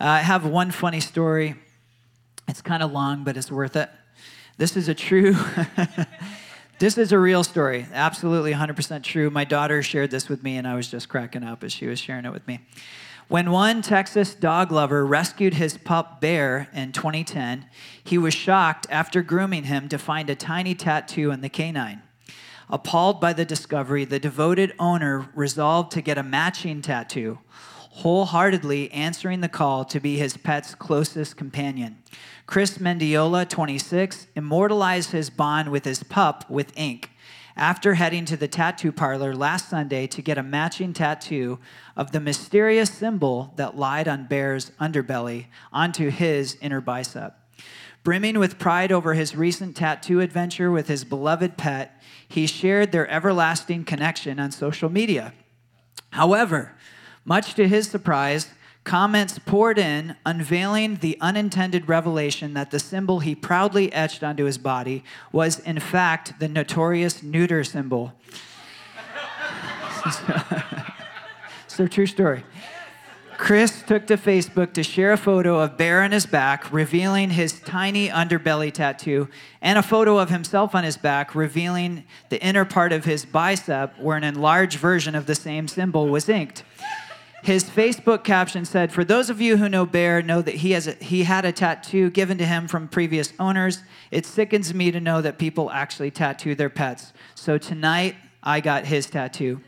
Uh, I have one funny story. It's kind of long, but it's worth it. This is a true, this is a real story. Absolutely 100% true. My daughter shared this with me, and I was just cracking up as she was sharing it with me. When one Texas dog lover rescued his pup Bear in 2010, he was shocked after grooming him to find a tiny tattoo on the canine. Appalled by the discovery, the devoted owner resolved to get a matching tattoo, wholeheartedly answering the call to be his pet's closest companion. Chris Mendiola, 26, immortalized his bond with his pup with ink after heading to the tattoo parlor last Sunday to get a matching tattoo of the mysterious symbol that lied on Bear's underbelly onto his inner bicep. Brimming with pride over his recent tattoo adventure with his beloved pet, he shared their everlasting connection on social media. However, much to his surprise, comments poured in, unveiling the unintended revelation that the symbol he proudly etched onto his body was, in fact, the notorious neuter symbol. it's a true story. Chris took to Facebook to share a photo of Bear on his back, revealing his tiny underbelly tattoo, and a photo of himself on his back, revealing the inner part of his bicep, where an enlarged version of the same symbol was inked. His Facebook caption said, "For those of you who know Bear, know that he has a, he had a tattoo given to him from previous owners. It sickens me to know that people actually tattoo their pets. So tonight, I got his tattoo."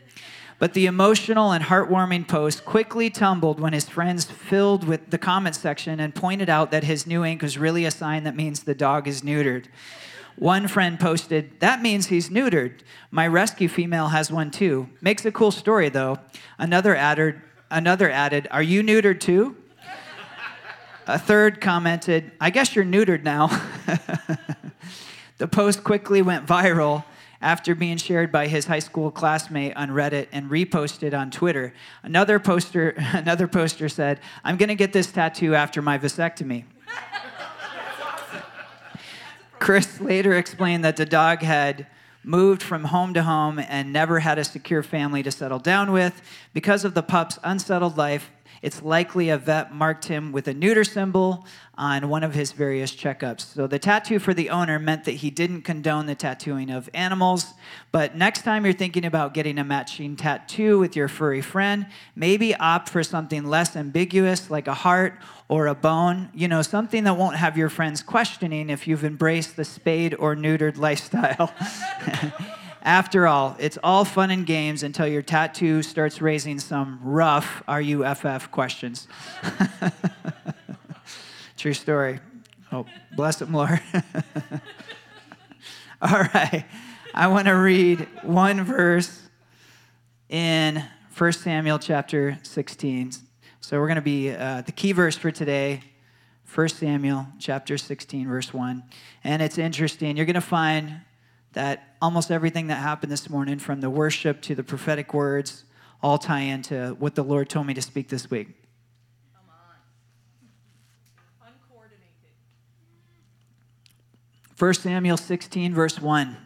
But the emotional and heartwarming post quickly tumbled when his friends filled with the comment section and pointed out that his new ink was really a sign that means the dog is neutered. One friend posted, That means he's neutered. My rescue female has one too. Makes a cool story though. Another added, another added, Are you neutered too? A third commented, I guess you're neutered now. the post quickly went viral after being shared by his high school classmate on Reddit and reposted on Twitter. Another poster, another poster said, "I'm going to get this tattoo after my vasectomy." Chris later explained that the dog had moved from home to home and never had a secure family to settle down with. Because of the pup's unsettled life, it's likely a vet marked him with a neuter symbol on one of his various checkups. So the tattoo for the owner meant that he didn't condone the tattooing of animals. But next time you're thinking about getting a matching tattoo with your furry friend, maybe opt for something less ambiguous like a heart or a bone, you know, something that won't have your friends questioning if you've embraced the spayed or neutered lifestyle. After all, it's all fun and games until your tattoo starts raising some rough RUFF questions. True story. Oh, bless him, Lord. all right. I want to read one verse in 1 Samuel chapter 16. So we're going to be uh, the key verse for today, 1 Samuel chapter 16, verse 1. And it's interesting. You're going to find that almost everything that happened this morning, from the worship to the prophetic words, all tie into what the Lord told me to speak this week. Come on. Uncoordinated. 1 Samuel 16, verse 1.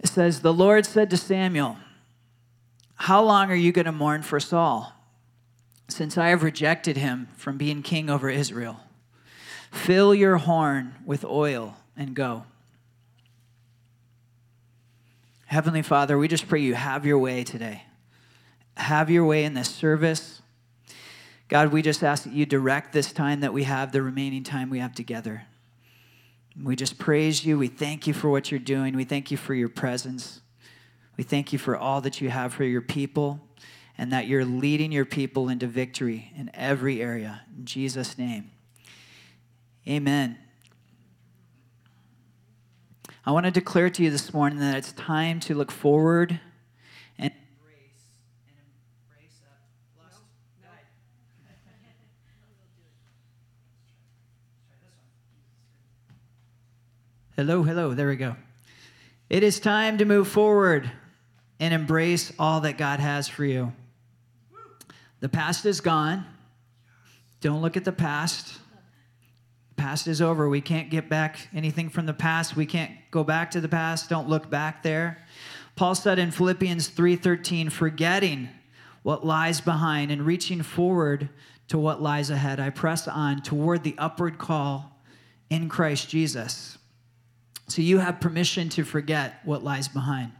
It says, The Lord said to Samuel, How long are you going to mourn for Saul, since I have rejected him from being king over Israel? Fill your horn with oil and go. Heavenly Father, we just pray you have your way today. Have your way in this service. God, we just ask that you direct this time that we have, the remaining time we have together. We just praise you. We thank you for what you're doing. We thank you for your presence. We thank you for all that you have for your people and that you're leading your people into victory in every area. In Jesus' name, amen. I want to declare to you this morning that it's time to look forward and embrace and embrace that lust. Hello, hello, there we go. It is time to move forward and embrace all that God has for you. The past is gone. Don't look at the past past is over. We can't get back anything from the past. We can't go back to the past. Don't look back there. Paul said in Philippians 3:13, forgetting what lies behind and reaching forward to what lies ahead. I press on toward the upward call in Christ Jesus. So you have permission to forget what lies behind.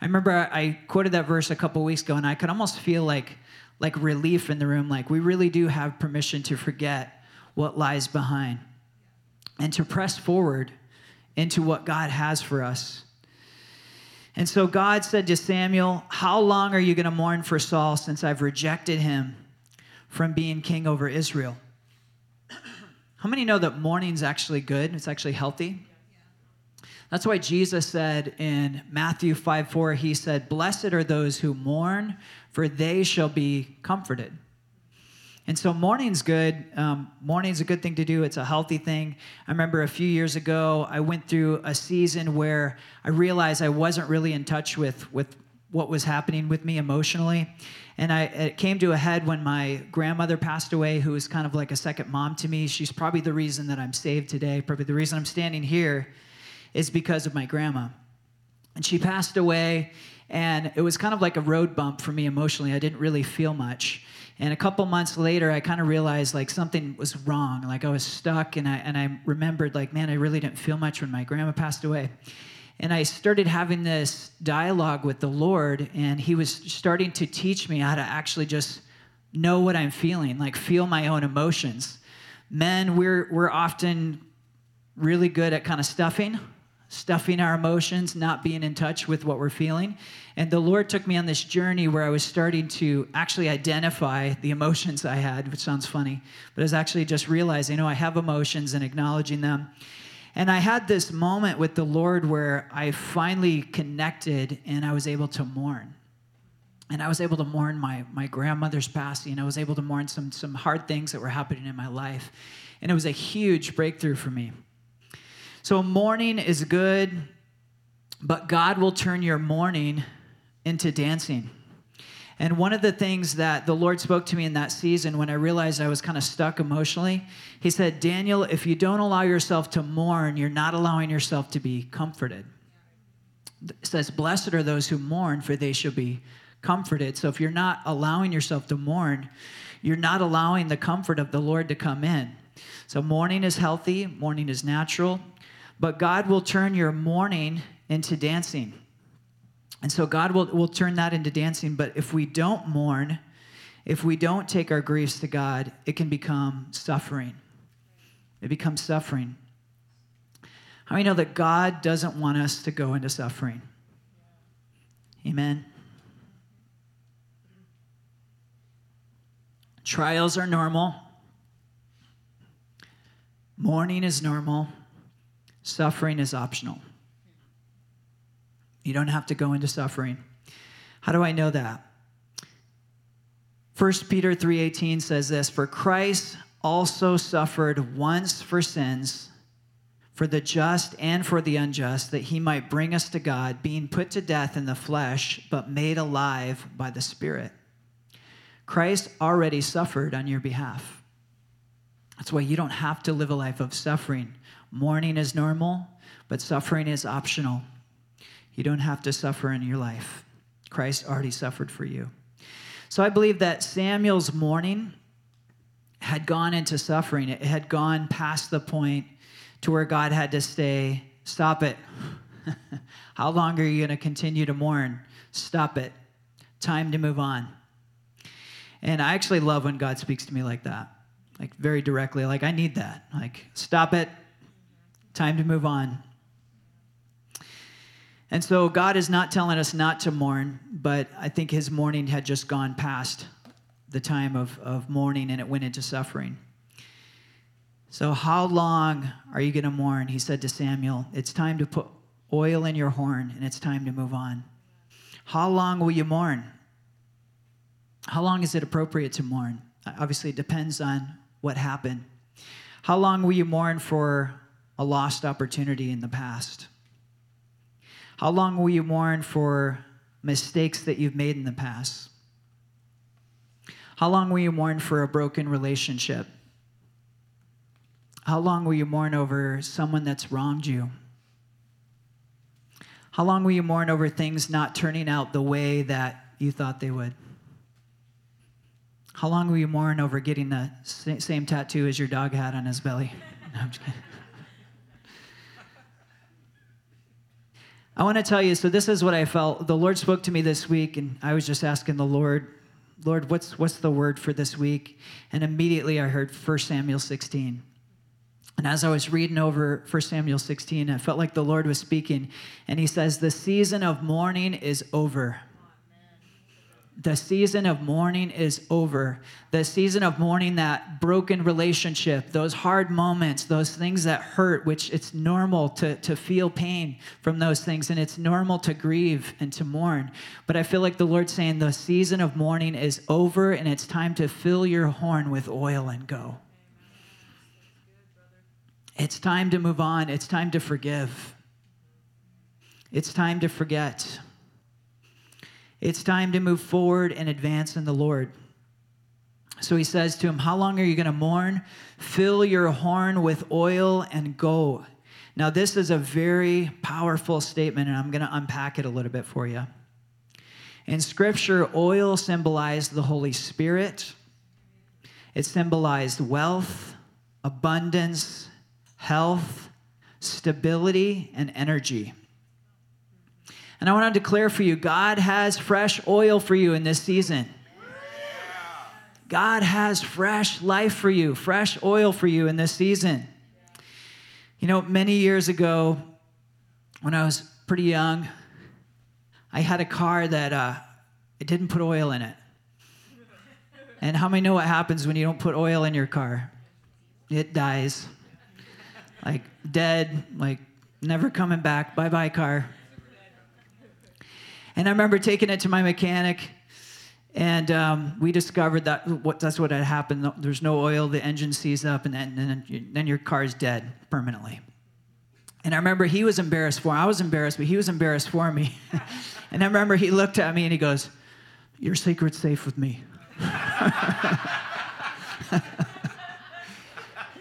I remember I quoted that verse a couple weeks ago, and I could almost feel like, like relief in the room. Like we really do have permission to forget what lies behind and to press forward into what God has for us. And so God said to Samuel, How long are you going to mourn for Saul since I've rejected him from being king over Israel? How many know that mourning's actually good? It's actually healthy. That's why Jesus said in Matthew 5 4, he said, Blessed are those who mourn, for they shall be comforted. And so mourning's good. Um, mourning's a good thing to do. It's a healthy thing. I remember a few years ago, I went through a season where I realized I wasn't really in touch with, with what was happening with me emotionally. And I, it came to a head when my grandmother passed away, who was kind of like a second mom to me. She's probably the reason that I'm saved today. Probably the reason I'm standing here is because of my grandma. And she passed away, and it was kind of like a road bump for me emotionally. I didn't really feel much. And a couple months later, I kind of realized like something was wrong. Like I was stuck, and I and I remembered like, man, I really didn't feel much when my grandma passed away. And I started having this dialogue with the Lord, and He was starting to teach me how to actually just know what I'm feeling, like feel my own emotions. Men, we're we're often really good at kind of stuffing stuffing our emotions, not being in touch with what we're feeling. And the Lord took me on this journey where I was starting to actually identify the emotions I had, which sounds funny, but I was actually just realizing, oh, I have emotions and acknowledging them. And I had this moment with the Lord where I finally connected and I was able to mourn. And I was able to mourn my, my grandmother's passing. I was able to mourn some, some hard things that were happening in my life. And it was a huge breakthrough for me. So, mourning is good, but God will turn your mourning into dancing. And one of the things that the Lord spoke to me in that season when I realized I was kind of stuck emotionally, He said, Daniel, if you don't allow yourself to mourn, you're not allowing yourself to be comforted. It says, Blessed are those who mourn, for they shall be comforted. So if you're not allowing yourself to mourn, you're not allowing the comfort of the Lord to come in. So mourning is healthy, mourning is natural, but God will turn your mourning into dancing. And so God will, will turn that into dancing. But if we don't mourn, if we don't take our griefs to God, it can become suffering. It becomes suffering. How many know that God doesn't want us to go into suffering? Amen. Trials are normal. Mourning is normal. Suffering is optional. You don't have to go into suffering. How do I know that? 1 Peter 3:18 says this, "For Christ also suffered once for sins, for the just and for the unjust, that he might bring us to God, being put to death in the flesh, but made alive by the Spirit." Christ already suffered on your behalf. That's why you don't have to live a life of suffering. Mourning is normal, but suffering is optional. You don't have to suffer in your life. Christ already suffered for you. So I believe that Samuel's mourning had gone into suffering. It had gone past the point to where God had to say, Stop it. How long are you going to continue to mourn? Stop it. Time to move on. And I actually love when God speaks to me like that, like very directly. Like, I need that. Like, stop it. Time to move on. And so God is not telling us not to mourn, but I think his mourning had just gone past the time of, of mourning and it went into suffering. So, how long are you going to mourn? He said to Samuel, It's time to put oil in your horn and it's time to move on. How long will you mourn? How long is it appropriate to mourn? Obviously, it depends on what happened. How long will you mourn for a lost opportunity in the past? How long will you mourn for mistakes that you've made in the past? How long will you mourn for a broken relationship? How long will you mourn over someone that's wronged you? How long will you mourn over things not turning out the way that you thought they would? How long will you mourn over getting the same tattoo as your dog had on his belly? No, I'm just kidding. I want to tell you so, this is what I felt. The Lord spoke to me this week, and I was just asking the Lord, Lord, what's, what's the word for this week? And immediately I heard 1 Samuel 16. And as I was reading over 1 Samuel 16, I felt like the Lord was speaking. And he says, The season of mourning is over the season of mourning is over. The season of mourning, that broken relationship, those hard moments, those things that hurt, which it's normal to, to feel pain from those things, and it's normal to grieve and to mourn. But I feel like the Lord's saying the season of mourning is over, and it's time to fill your horn with oil and go. It's time to move on. It's time to forgive. It's time to forget. It's time to move forward and advance in the Lord. So he says to him, How long are you going to mourn? Fill your horn with oil and go. Now, this is a very powerful statement, and I'm going to unpack it a little bit for you. In Scripture, oil symbolized the Holy Spirit, it symbolized wealth, abundance, health, stability, and energy. And I want to declare for you God has fresh oil for you in this season. God has fresh life for you, fresh oil for you in this season. You know, many years ago, when I was pretty young, I had a car that uh, it didn't put oil in it. And how many know what happens when you don't put oil in your car? It dies. Like dead, like never coming back. Bye bye, car. And I remember taking it to my mechanic, and um, we discovered that what, that's what had happened. There's no oil, the engine seized up, and then, and then, your car's dead permanently. And I remember he was embarrassed for me. I was embarrassed, but he was embarrassed for me. and I remember he looked at me and he goes, Your secret's safe with me.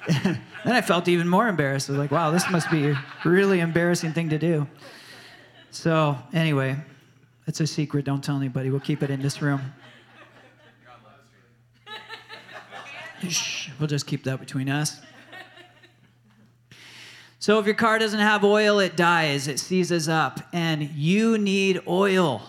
then I felt even more embarrassed. I was like, wow, this must be a really embarrassing thing to do. So, anyway, it's a secret. Don't tell anybody. We'll keep it in this room. Shh, we'll just keep that between us. So, if your car doesn't have oil, it dies, it seizes up, and you need oil.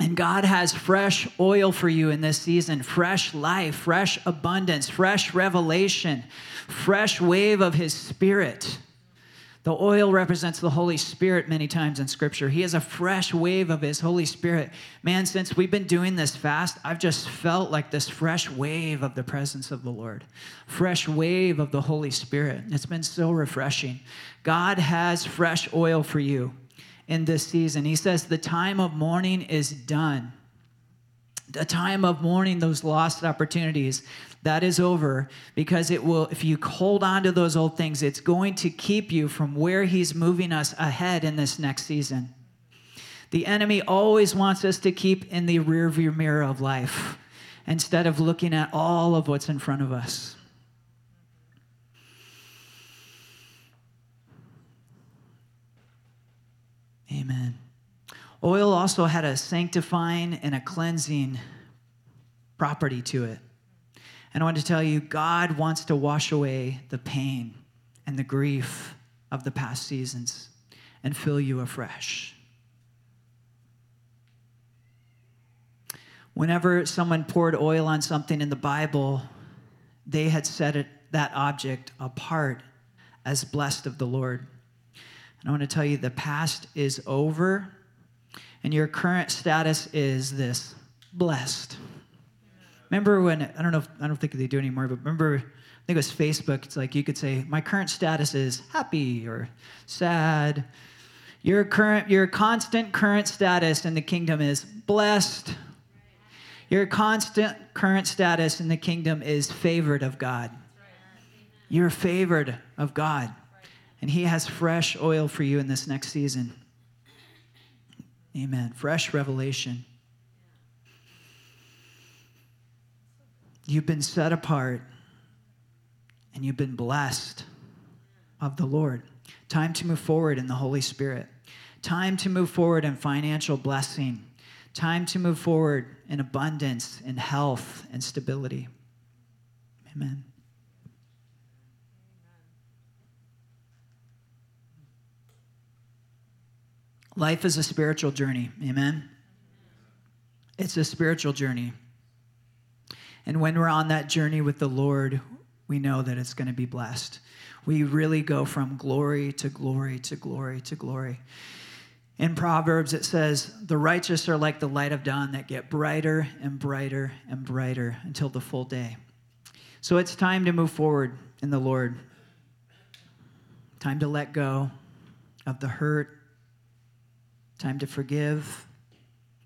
And God has fresh oil for you in this season fresh life, fresh abundance, fresh revelation, fresh wave of His Spirit. The oil represents the Holy Spirit many times in Scripture. He has a fresh wave of His Holy Spirit. Man, since we've been doing this fast, I've just felt like this fresh wave of the presence of the Lord, fresh wave of the Holy Spirit. It's been so refreshing. God has fresh oil for you in this season. He says, The time of mourning is done. The time of mourning those lost opportunities, that is over because it will, if you hold on to those old things, it's going to keep you from where He's moving us ahead in this next season. The enemy always wants us to keep in the rearview mirror of life instead of looking at all of what's in front of us. Amen. Oil also had a sanctifying and a cleansing property to it. And I want to tell you, God wants to wash away the pain and the grief of the past seasons and fill you afresh. Whenever someone poured oil on something in the Bible, they had set it, that object apart as blessed of the Lord. And I want to tell you the past is over, and your current status is this blessed. Remember when I don't know if, I don't think they do anymore, but remember I think it was Facebook. It's like you could say my current status is happy or sad. Your current your constant current status in the kingdom is blessed. Your constant current status in the kingdom is favored of God. You're favored of God. And he has fresh oil for you in this next season. Amen. Fresh revelation. You've been set apart and you've been blessed of the Lord. Time to move forward in the Holy Spirit. Time to move forward in financial blessing. Time to move forward in abundance, in health, and stability. Amen. Life is a spiritual journey. Amen. It's a spiritual journey. And when we're on that journey with the Lord, we know that it's going to be blessed. We really go from glory to glory to glory to glory. In Proverbs, it says, The righteous are like the light of dawn that get brighter and brighter and brighter until the full day. So it's time to move forward in the Lord. Time to let go of the hurt Time to forgive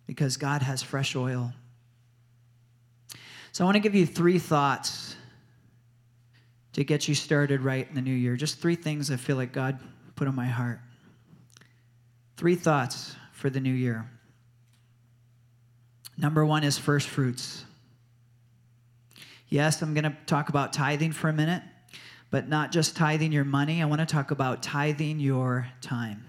because God has fresh oil. So I want to give you three thoughts to get you started right in the new year. Just three things I feel like God put on my heart. Three thoughts for the new year. Number one is first fruits. Yes, I'm going to talk about tithing for a minute, but not just tithing your money. I want to talk about tithing your time.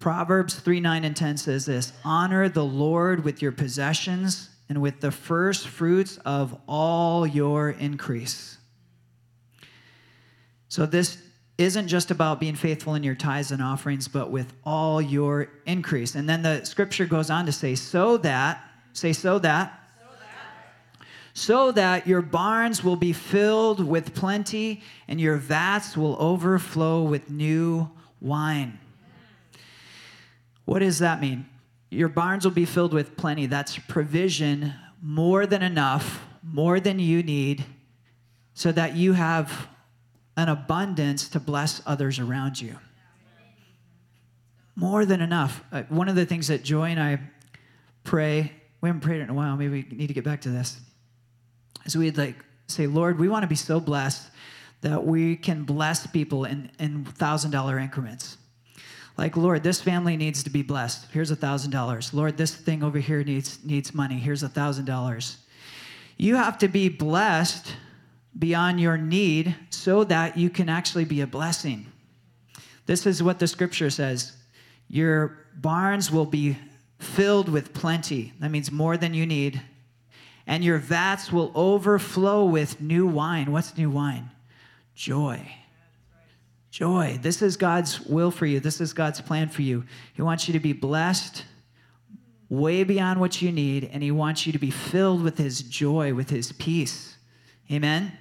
Proverbs 3 9 and 10 says this Honor the Lord with your possessions and with the first fruits of all your increase. So, this isn't just about being faithful in your tithes and offerings, but with all your increase. And then the scripture goes on to say, So that, say, so that, so that your barns will be filled with plenty and your vats will overflow with new wine. What does that mean? Your barns will be filled with plenty. That's provision, more than enough, more than you need, so that you have an abundance to bless others around you. More than enough. Uh, one of the things that Joy and I pray, we haven't prayed it in a while, maybe we need to get back to this, is we'd like say, Lord, we want to be so blessed that we can bless people in, in $1,000 increments. Like, Lord, this family needs to be blessed. Here's a thousand dollars. Lord, this thing over here needs needs money. Here's a thousand dollars. You have to be blessed beyond your need so that you can actually be a blessing. This is what the scripture says. Your barns will be filled with plenty. That means more than you need. And your vats will overflow with new wine. What's new wine? Joy. Joy. This is God's will for you. This is God's plan for you. He wants you to be blessed way beyond what you need, and He wants you to be filled with His joy, with His peace. Amen?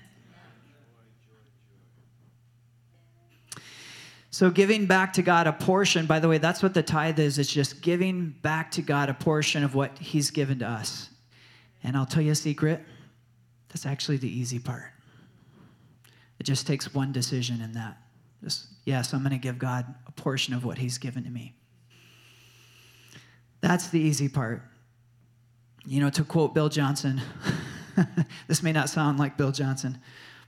So, giving back to God a portion, by the way, that's what the tithe is. It's just giving back to God a portion of what He's given to us. And I'll tell you a secret that's actually the easy part. It just takes one decision in that. Just, yes, I'm going to give God a portion of what He's given to me. That's the easy part. You know, to quote Bill Johnson, this may not sound like Bill Johnson,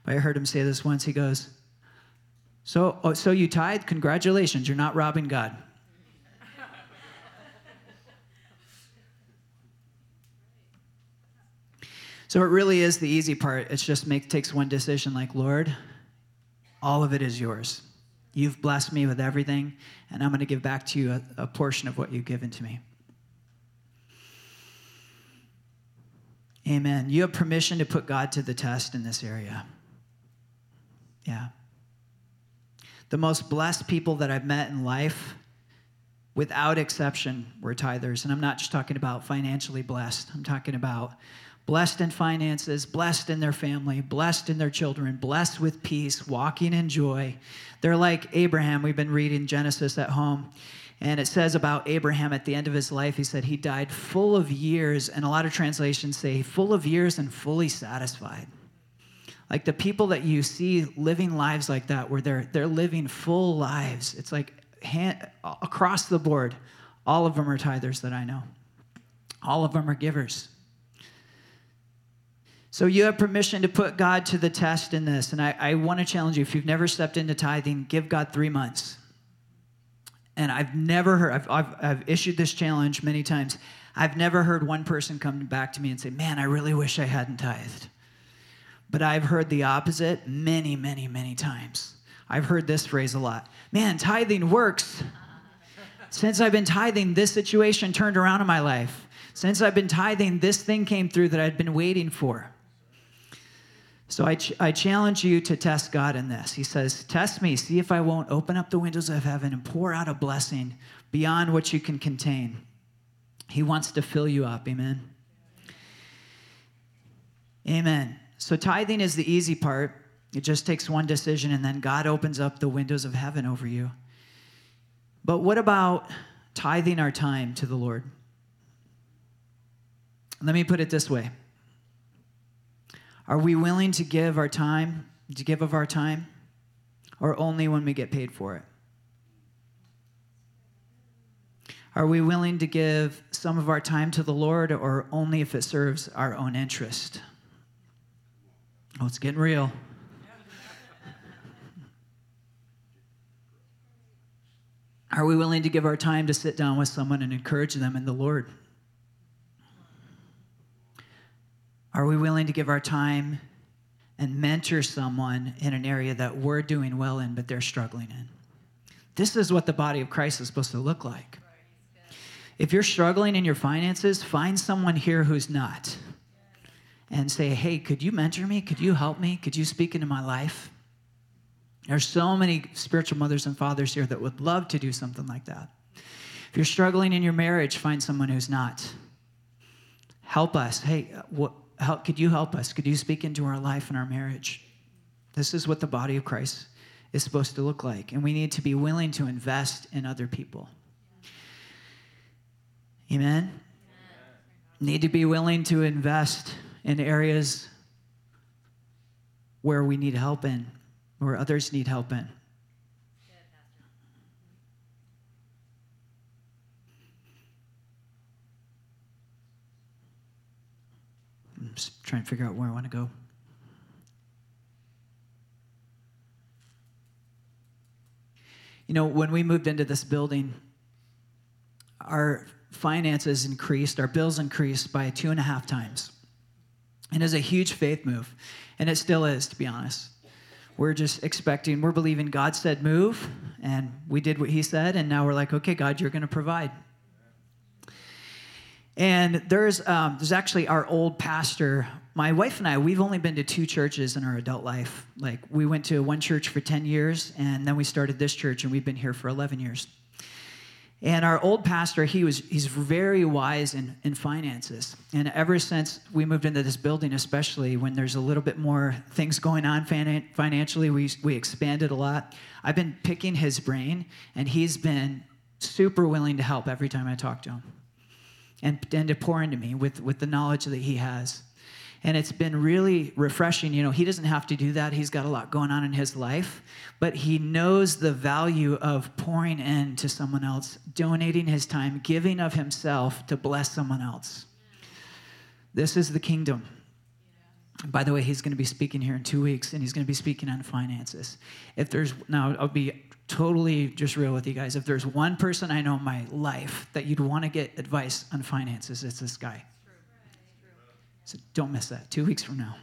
but I heard him say this once. He goes, So, oh, so you tithe? Congratulations, you're not robbing God. So it really is the easy part. It just make, takes one decision like, Lord, all of it is yours. You've blessed me with everything, and I'm going to give back to you a, a portion of what you've given to me. Amen. You have permission to put God to the test in this area. Yeah. The most blessed people that I've met in life, without exception, were tithers. And I'm not just talking about financially blessed, I'm talking about blessed in finances, blessed in their family, blessed in their children, blessed with peace, walking in joy. They're like Abraham. We've been reading Genesis at home. And it says about Abraham at the end of his life, he said he died full of years, and a lot of translations say full of years and fully satisfied. Like the people that you see living lives like that, where they're, they're living full lives, it's like hand, across the board, all of them are tithers that I know. All of them are givers. So you have permission to put God to the test in this. And I, I want to challenge you if you've never stepped into tithing, give God three months. And I've never heard, I've, I've, I've issued this challenge many times. I've never heard one person come back to me and say, Man, I really wish I hadn't tithed. But I've heard the opposite many, many, many times. I've heard this phrase a lot Man, tithing works. Since I've been tithing, this situation turned around in my life. Since I've been tithing, this thing came through that I'd been waiting for. So I, ch- I challenge you to test God in this. He says, Test me, see if I won't open up the windows of heaven and pour out a blessing beyond what you can contain. He wants to fill you up. Amen. Amen. So tithing is the easy part. It just takes one decision, and then God opens up the windows of heaven over you. But what about tithing our time to the Lord? Let me put it this way Are we willing to give our time, to give of our time, or only when we get paid for it? Are we willing to give some of our time to the Lord, or only if it serves our own interest? Oh, it's getting real. Are we willing to give our time to sit down with someone and encourage them in the Lord? Are we willing to give our time and mentor someone in an area that we're doing well in, but they're struggling in? This is what the body of Christ is supposed to look like. If you're struggling in your finances, find someone here who's not and say, hey, could you mentor me? Could you help me? Could you speak into my life? There's so many spiritual mothers and fathers here that would love to do something like that. If you're struggling in your marriage, find someone who's not. Help us. Hey, what, help, could you help us? Could you speak into our life and our marriage? This is what the body of Christ is supposed to look like. And we need to be willing to invest in other people. Amen? Amen. Need to be willing to invest in areas where we need help in, where others need help in. I'm trying to figure out where I want to go. You know, when we moved into this building, our finances increased, our bills increased by two and a half times. And it's a huge faith move. And it still is, to be honest. We're just expecting, we're believing God said move, and we did what He said, and now we're like, okay, God, you're going to provide. And there's, um, there's actually our old pastor. My wife and I, we've only been to two churches in our adult life. Like, we went to one church for 10 years, and then we started this church, and we've been here for 11 years. And our old pastor, he was he's very wise in, in finances. And ever since we moved into this building, especially when there's a little bit more things going on financially, we, we expanded a lot. I've been picking his brain, and he's been super willing to help every time I talk to him and, and to pour into me with, with the knowledge that he has. And it's been really refreshing. You know, he doesn't have to do that. He's got a lot going on in his life, but he knows the value of pouring into someone else, donating his time, giving of himself to bless someone else. This is the kingdom. By the way, he's going to be speaking here in two weeks, and he's going to be speaking on finances. If there's now, I'll be totally just real with you guys. If there's one person I know in my life that you'd want to get advice on finances, it's this guy. So don't miss that. Two weeks from now.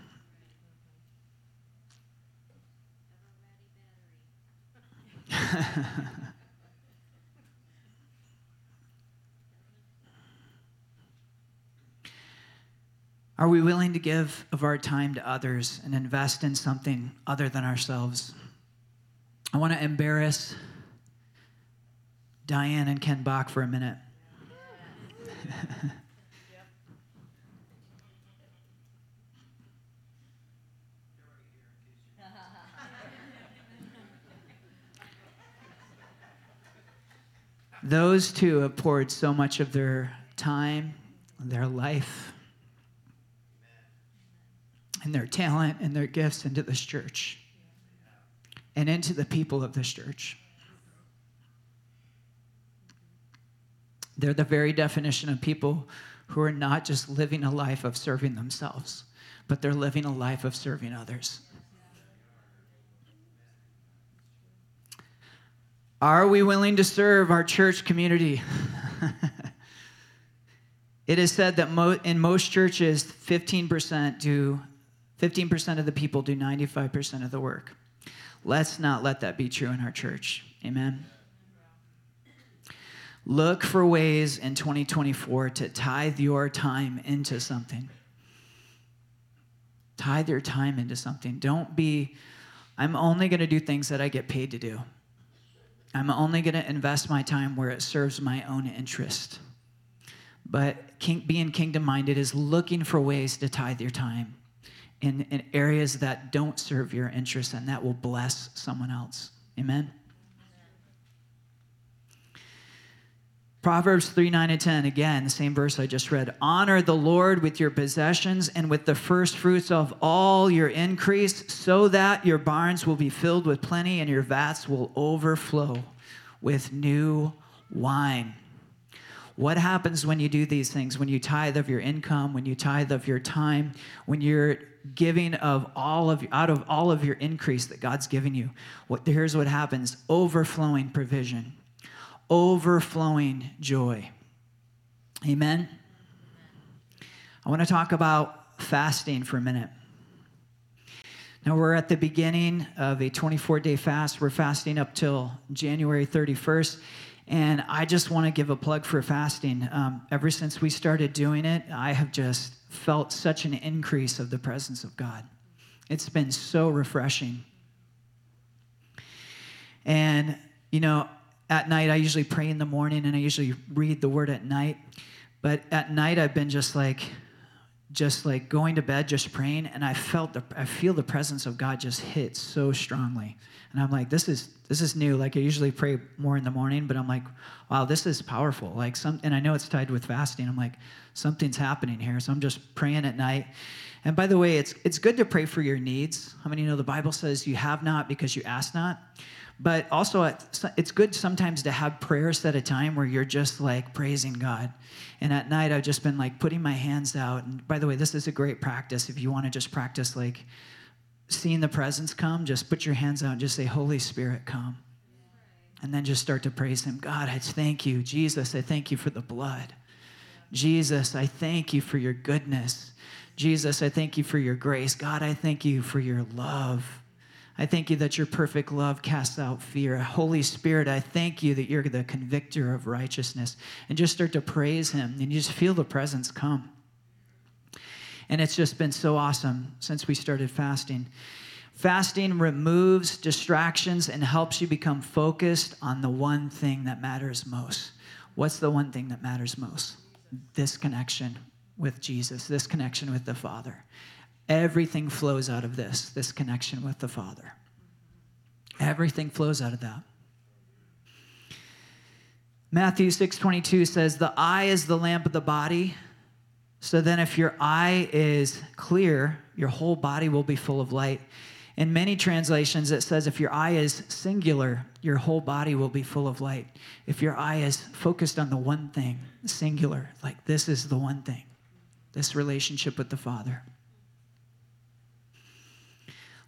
Are we willing to give of our time to others and invest in something other than ourselves? I want to embarrass Diane and Ken Bach for a minute. Those two have poured so much of their time, their life, and their talent and their gifts into this church and into the people of this church. They're the very definition of people who are not just living a life of serving themselves, but they're living a life of serving others. Are we willing to serve our church community? it is said that mo- in most churches, 15% do 15% of the people do 95% of the work. Let's not let that be true in our church. Amen. Look for ways in 2024 to tithe your time into something. Tithe your time into something. Don't be, I'm only going to do things that I get paid to do. I'm only going to invest my time where it serves my own interest. But king, being kingdom minded is looking for ways to tithe your time in, in areas that don't serve your interests, and that will bless someone else. Amen. Proverbs 3 9 and 10, again, the same verse I just read. Honor the Lord with your possessions and with the first fruits of all your increase, so that your barns will be filled with plenty and your vats will overflow with new wine. What happens when you do these things? When you tithe of your income, when you tithe of your time, when you're giving of all of out of all of your increase that God's given you. What here's what happens: overflowing provision overflowing joy. Amen? I want to talk about fasting for a minute. Now, we're at the beginning of a 24 day fast. We're fasting up till January 31st. And I just want to give a plug for fasting. Um, ever since we started doing it, I have just felt such an increase of the presence of God. It's been so refreshing. And, you know, at night, I usually pray in the morning and I usually read the word at night. But at night, I've been just like, just like going to bed, just praying, and I felt the, I feel the presence of God just hit so strongly, and I'm like, this is this is new. Like I usually pray more in the morning, but I'm like, wow, this is powerful. Like some, and I know it's tied with fasting. I'm like, something's happening here, so I'm just praying at night. And by the way, it's it's good to pray for your needs. How many know the Bible says you have not because you ask not? But also, it's good sometimes to have prayers at a time where you're just like praising God. And at night, I've just been like putting my hands out. And by the way, this is a great practice. If you want to just practice like seeing the presence come, just put your hands out and just say, Holy Spirit, come. And then just start to praise Him. God, I thank you. Jesus, I thank you for the blood. Jesus, I thank you for your goodness. Jesus, I thank you for your grace. God, I thank you for your love. I thank you that your perfect love casts out fear. Holy Spirit, I thank you that you're the convictor of righteousness. And just start to praise him, and you just feel the presence come. And it's just been so awesome since we started fasting. Fasting removes distractions and helps you become focused on the one thing that matters most. What's the one thing that matters most? This connection with Jesus, this connection with the Father. Everything flows out of this, this connection with the Father. Everything flows out of that. Matthew 6:22 says, "The eye is the lamp of the body." So then if your eye is clear, your whole body will be full of light. In many translations, it says if your eye is singular, your whole body will be full of light. If your eye is focused on the one thing, singular, like this is the one thing, this relationship with the Father.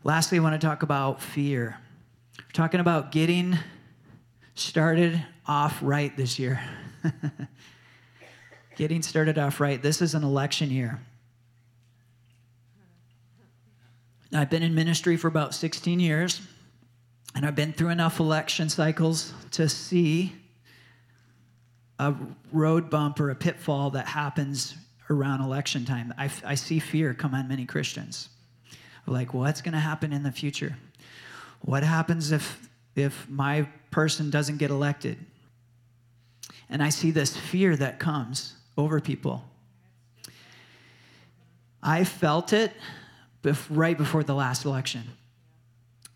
Lastly, I want to talk about fear. We're talking about getting started off right this year. getting started off right. This is an election year. I've been in ministry for about 16 years, and I've been through enough election cycles to see a road bump or a pitfall that happens around election time. I, I see fear come on many Christians like what's going to happen in the future? What happens if if my person doesn't get elected? And i see this fear that comes over people. I felt it bef- right before the last election.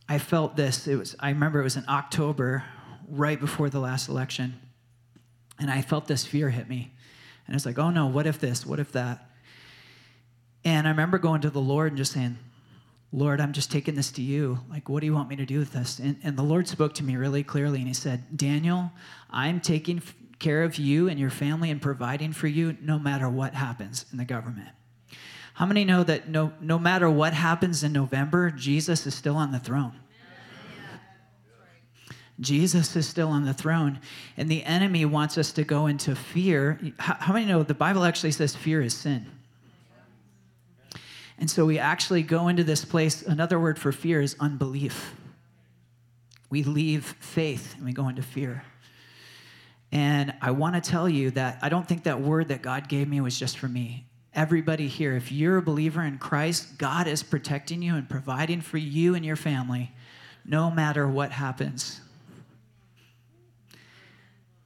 I felt this it was i remember it was in october right before the last election and i felt this fear hit me. And it's like oh no what if this what if that? And i remember going to the lord and just saying Lord, I'm just taking this to you. Like, what do you want me to do with this? And, and the Lord spoke to me really clearly, and He said, Daniel, I'm taking care of you and your family and providing for you no matter what happens in the government. How many know that no, no matter what happens in November, Jesus is still on the throne? Jesus is still on the throne, and the enemy wants us to go into fear. How, how many know the Bible actually says fear is sin? And so we actually go into this place. Another word for fear is unbelief. We leave faith and we go into fear. And I want to tell you that I don't think that word that God gave me was just for me. Everybody here, if you're a believer in Christ, God is protecting you and providing for you and your family no matter what happens.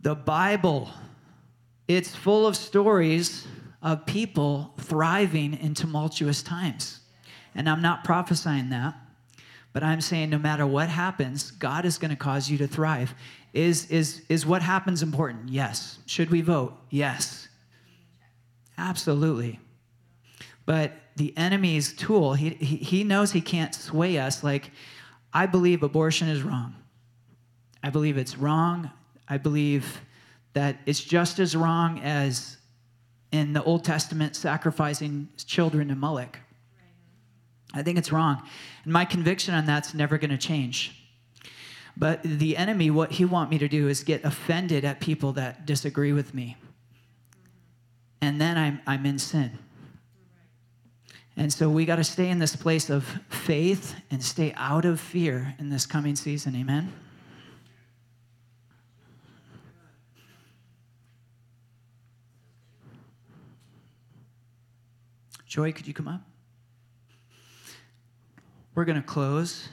The Bible, it's full of stories of people thriving in tumultuous times. And I'm not prophesying that, but I'm saying no matter what happens, God is going to cause you to thrive. Is, is, is what happens important? Yes. Should we vote? Yes. Absolutely. But the enemy's tool, he, he, he knows he can't sway us. Like, I believe abortion is wrong. I believe it's wrong. I believe that it's just as wrong as in the Old Testament sacrificing children to Moloch. I think it's wrong. And my conviction on that's never going to change. But the enemy, what he want me to do is get offended at people that disagree with me. And then I'm, I'm in sin. And so we got to stay in this place of faith and stay out of fear in this coming season. Amen. Joy, could you come up? We're going to close.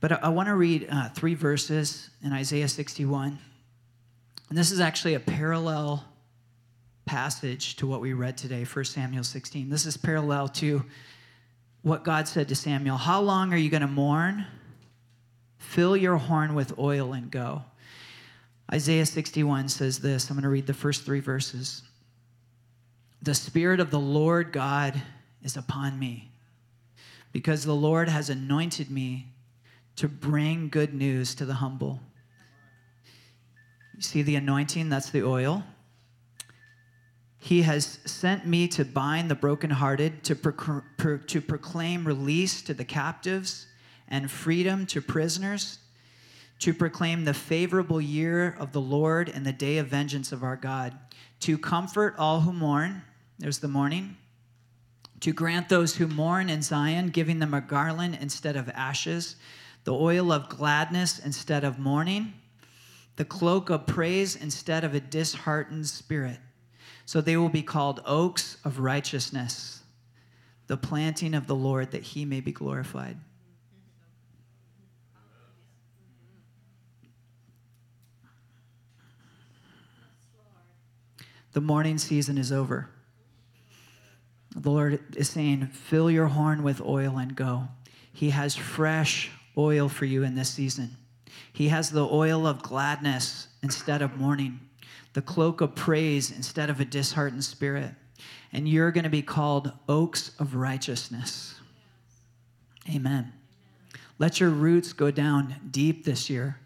But I, I want to read uh, three verses in Isaiah 61. And this is actually a parallel passage to what we read today, 1 Samuel 16. This is parallel to what God said to Samuel How long are you going to mourn? Fill your horn with oil and go. Isaiah 61 says this. I'm going to read the first three verses. The Spirit of the Lord God is upon me, because the Lord has anointed me to bring good news to the humble. You see the anointing? That's the oil. He has sent me to bind the brokenhearted, to, pro- to proclaim release to the captives and freedom to prisoners to proclaim the favorable year of the Lord and the day of vengeance of our God, to comfort all who mourn. There's the mourning. To grant those who mourn in Zion, giving them a garland instead of ashes, the oil of gladness instead of mourning, the cloak of praise instead of a disheartened spirit. So they will be called oaks of righteousness, the planting of the Lord, that he may be glorified. The mourning season is over. The Lord is saying, fill your horn with oil and go. He has fresh oil for you in this season. He has the oil of gladness instead of mourning, the cloak of praise instead of a disheartened spirit. And you're going to be called oaks of righteousness. Amen. Let your roots go down deep this year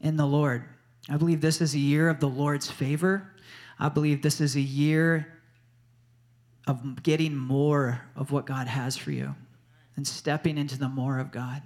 in the Lord. I believe this is a year of the Lord's favor. I believe this is a year of getting more of what God has for you and stepping into the more of God.